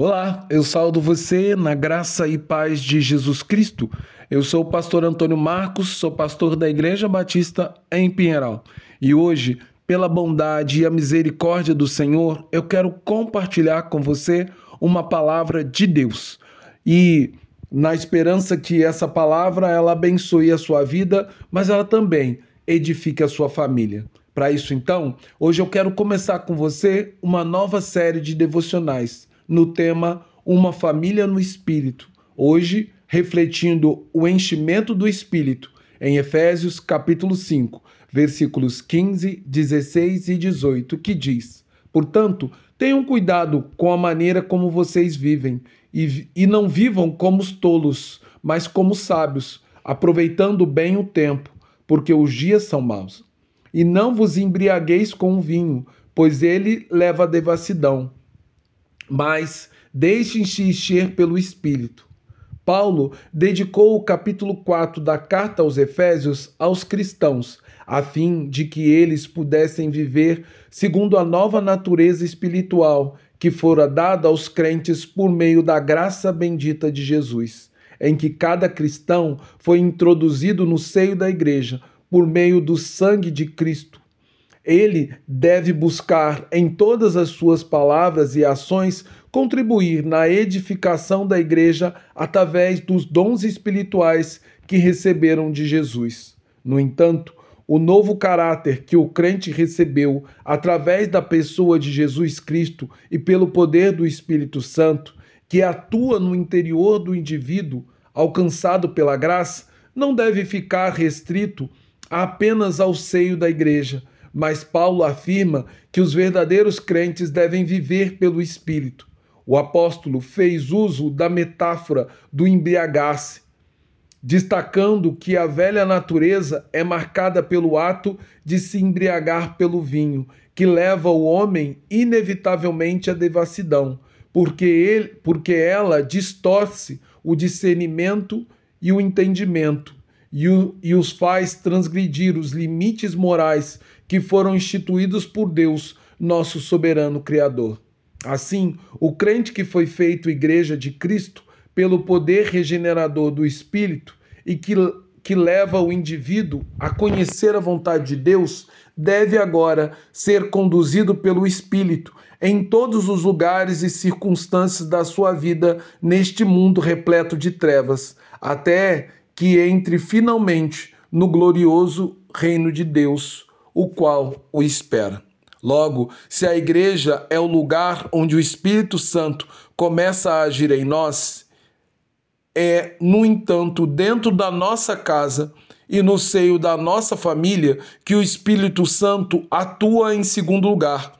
Olá, eu saldo você na graça e paz de Jesus Cristo. Eu sou o pastor Antônio Marcos, sou pastor da Igreja Batista em Pinheiral. E hoje, pela bondade e a misericórdia do Senhor, eu quero compartilhar com você uma palavra de Deus. E na esperança que essa palavra ela abençoe a sua vida, mas ela também edifique a sua família. Para isso, então, hoje eu quero começar com você uma nova série de devocionais no tema Uma Família no Espírito. Hoje, refletindo o enchimento do Espírito em Efésios capítulo 5, versículos 15, 16 e 18, que diz: Portanto, tenham cuidado com a maneira como vocês vivem e, e não vivam como os tolos, mas como sábios, aproveitando bem o tempo, porque os dias são maus. E não vos embriagueis com o vinho, pois ele leva à devassidão mas deixem-se encher pelo Espírito. Paulo dedicou o capítulo 4 da carta aos Efésios aos cristãos, a fim de que eles pudessem viver segundo a nova natureza espiritual que fora dada aos crentes por meio da graça bendita de Jesus, em que cada cristão foi introduzido no seio da igreja por meio do sangue de Cristo ele deve buscar em todas as suas palavras e ações contribuir na edificação da igreja através dos dons espirituais que receberam de Jesus. No entanto, o novo caráter que o crente recebeu através da pessoa de Jesus Cristo e pelo poder do Espírito Santo, que atua no interior do indivíduo, alcançado pela graça, não deve ficar restrito apenas ao seio da igreja mas Paulo afirma que os verdadeiros crentes devem viver pelo Espírito. O apóstolo fez uso da metáfora do embriagar-se, destacando que a velha natureza é marcada pelo ato de se embriagar pelo vinho, que leva o homem inevitavelmente à devassidão, porque, ele, porque ela distorce o discernimento e o entendimento e, o, e os faz transgredir os limites morais que foram instituídos por Deus, nosso soberano Criador. Assim, o crente que foi feito igreja de Cristo pelo poder regenerador do Espírito e que, que leva o indivíduo a conhecer a vontade de Deus, deve agora ser conduzido pelo Espírito em todos os lugares e circunstâncias da sua vida neste mundo repleto de trevas, até que entre finalmente no glorioso reino de Deus, o qual o espera. Logo, se a igreja é o lugar onde o Espírito Santo começa a agir em nós, é, no entanto, dentro da nossa casa e no seio da nossa família que o Espírito Santo atua em segundo lugar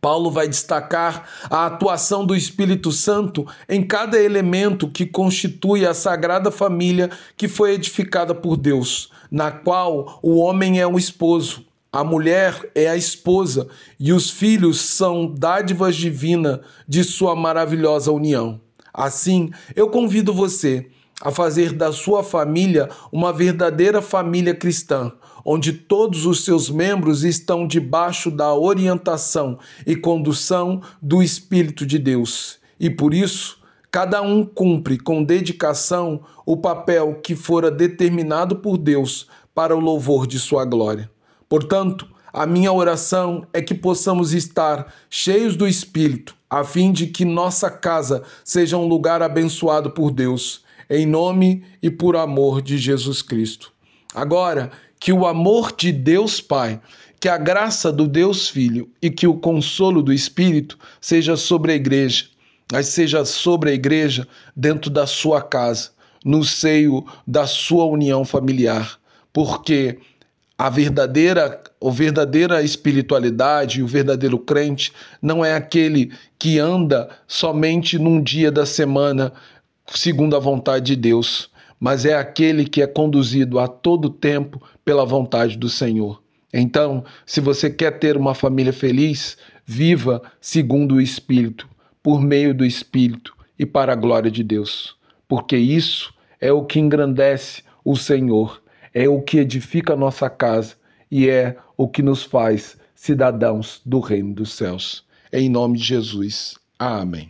Paulo vai destacar a atuação do Espírito Santo em cada elemento que constitui a sagrada família que foi edificada por Deus, na qual o homem é o esposo, a mulher é a esposa e os filhos são dádivas divinas de sua maravilhosa união. Assim, eu convido você a fazer da sua família uma verdadeira família cristã, onde todos os seus membros estão debaixo da orientação e condução do Espírito de Deus. E por isso, cada um cumpre com dedicação o papel que fora determinado por Deus para o louvor de sua glória. Portanto, a minha oração é que possamos estar cheios do Espírito, a fim de que nossa casa seja um lugar abençoado por Deus em nome e por amor de Jesus Cristo. Agora, que o amor de Deus Pai, que a graça do Deus Filho e que o consolo do Espírito seja sobre a igreja, mas seja sobre a igreja dentro da sua casa, no seio da sua união familiar, porque a verdadeira, a verdadeira espiritualidade, o verdadeiro crente não é aquele que anda somente num dia da semana segundo a vontade de Deus, mas é aquele que é conduzido a todo tempo pela vontade do Senhor. Então, se você quer ter uma família feliz, viva segundo o Espírito, por meio do Espírito e para a glória de Deus, porque isso é o que engrandece o Senhor, é o que edifica a nossa casa e é o que nos faz cidadãos do reino dos céus. Em nome de Jesus. Amém.